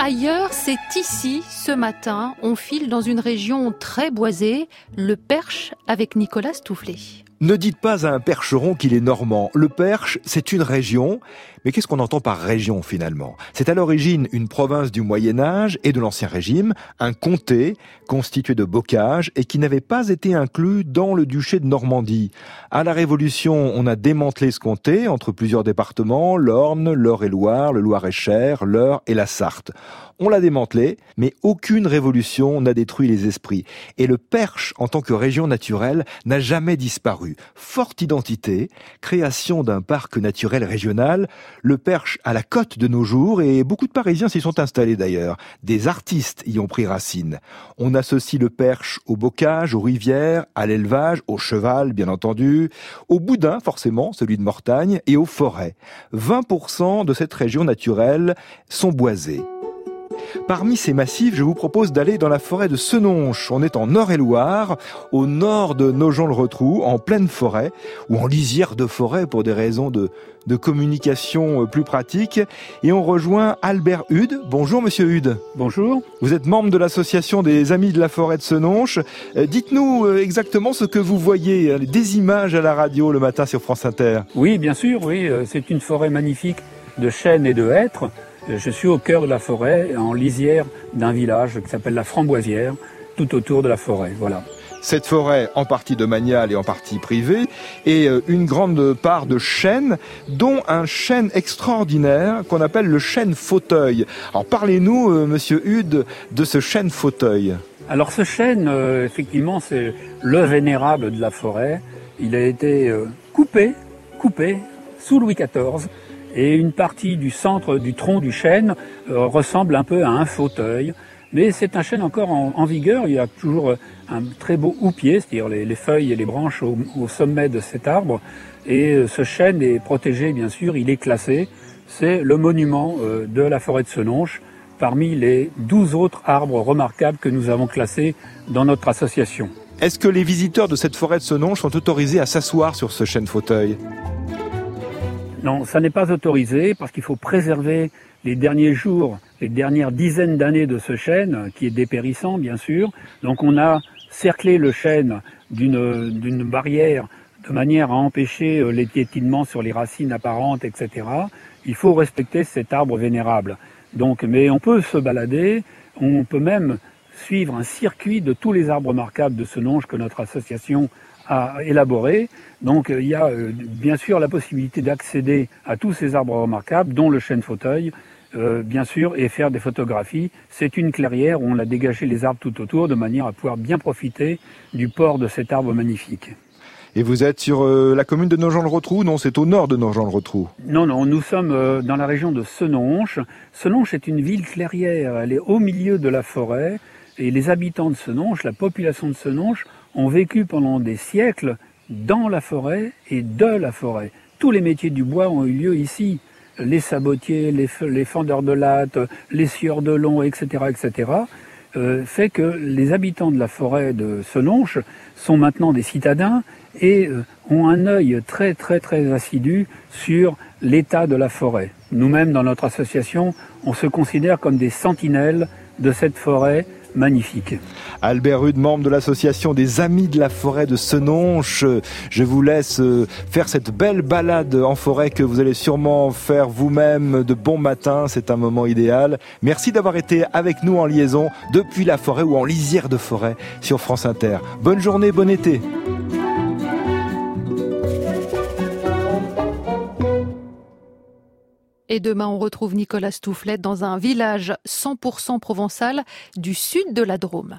ailleurs, c'est ici, ce matin, on file dans une région très boisée, le Perche avec Nicolas Stoufflet. Ne dites pas à un percheron qu'il est normand. Le Perche, c'est une région. Mais qu'est-ce qu'on entend par région finalement? C'est à l'origine une province du Moyen Âge et de l'Ancien Régime, un comté constitué de bocages et qui n'avait pas été inclus dans le duché de Normandie. À la Révolution, on a démantelé ce comté entre plusieurs départements, l'Orne, l'Eure-et-Loire, le Loir-et-Cher, l'Eure et la Sarthe. On l'a démantelé, mais aucune révolution n'a détruit les esprits. Et le Perche, en tant que région naturelle, n'a jamais disparu. Forte identité, création d'un parc naturel régional, le Perche à la côte de nos jours, et beaucoup de Parisiens s'y sont installés d'ailleurs. Des artistes y ont pris racine. On associe le Perche au bocage, aux rivières, à l'élevage, au cheval, bien entendu, au boudin, forcément, celui de Mortagne, et aux forêts. 20% de cette région naturelle sont boisés. Parmi ces massifs, je vous propose d'aller dans la forêt de Senonches. On est en Nord-et-Loire, au nord de Nogent-le-Retrou, en pleine forêt, ou en lisière de forêt pour des raisons de, de communication euh, plus pratiques. Et on rejoint Albert Hude. Bonjour Monsieur Hude. Bonjour. Vous êtes membre de l'association des Amis de la forêt de Senonches. Euh, dites-nous euh, exactement ce que vous voyez, des images à la radio le matin sur France Inter. Oui, bien sûr, oui. C'est une forêt magnifique de chênes et de hêtres. Je suis au cœur de la forêt, en lisière d'un village qui s'appelle la Framboisière, tout autour de la forêt. Voilà. Cette forêt, en partie domaniale et en partie privée, et euh, une grande part de chênes, dont un chêne extraordinaire qu'on appelle le chêne fauteuil. Alors parlez-nous, euh, Monsieur Hude, de ce chêne fauteuil. Alors ce chêne, euh, effectivement, c'est le vénérable de la forêt. Il a été coupé, coupé sous Louis XIV et une partie du centre du tronc du chêne euh, ressemble un peu à un fauteuil. Mais c'est un chêne encore en, vigueur, il y a toujours un très beau houppier, c'est-à-dire les, feuilles et les branches au, sommet de cet arbre. Et euh, ce chêne est protégé, bien sûr, il est classé. C'est le monument euh, de la forêt de Senonches parmi les douze autres arbres remarquables que nous avons classés dans notre association. Est-ce que les visiteurs de cette forêt de Senonches sont autorisés à s'asseoir sur ce chêne fauteuil? Non, ça n'est pas autorisé parce qu'il faut préserver les derniers jours, les dernières dizaines d'années de ce chêne, qui est dépérissant bien sûr. Donc on a cerclé le chêne d'une barrière de manière à empêcher euh, les piétinements sur les racines apparentes, etc. Il faut respecter cet arbre vénérable. Donc, mais on peut se balader, on peut même suivre un circuit de tous les arbres remarquables de ce nonge que notre association à élaborer. Donc euh, il y a euh, bien sûr la possibilité d'accéder à tous ces arbres remarquables, dont le chêne fauteuil, euh, bien sûr, et faire des photographies. C'est une clairière où on a dégagé les arbres tout autour de manière à pouvoir bien profiter du port de cet arbre magnifique. Et vous êtes sur la commune de Nogent-le-Rotrou? Non, c'est au nord de Nogent-le-Rotrou. Non, non, nous sommes dans la région de Senonches. Senonches est une ville clairière, elle est au milieu de la forêt, et les habitants de Senonches, la population de Senonches, ont vécu pendant des siècles dans la forêt et de la forêt. Tous les métiers du bois ont eu lieu ici. Les sabotiers, les, fendeurs de latte, les sieurs de long, etc., etc., euh, fait que les habitants de la forêt de Senonches sont maintenant des citadins et euh, ont un œil très très très assidu sur l'état de la forêt. Nous-mêmes, dans notre association, on se considère comme des sentinelles de cette forêt magnifique. Albert Rude, membre de l'association des Amis de la forêt de Senonches. Je vous laisse euh, faire cette belle balade en forêt que vous allez sûrement faire vous-même de bon matin. C'est un moment idéal. Merci d'avoir été avec nous en liaison depuis la forêt ou en lisière de forêt sur France Inter. Bonne journée, bon été. Et demain, on retrouve Nicolas Stoufflet dans un village 100% provençal du sud de la Drôme.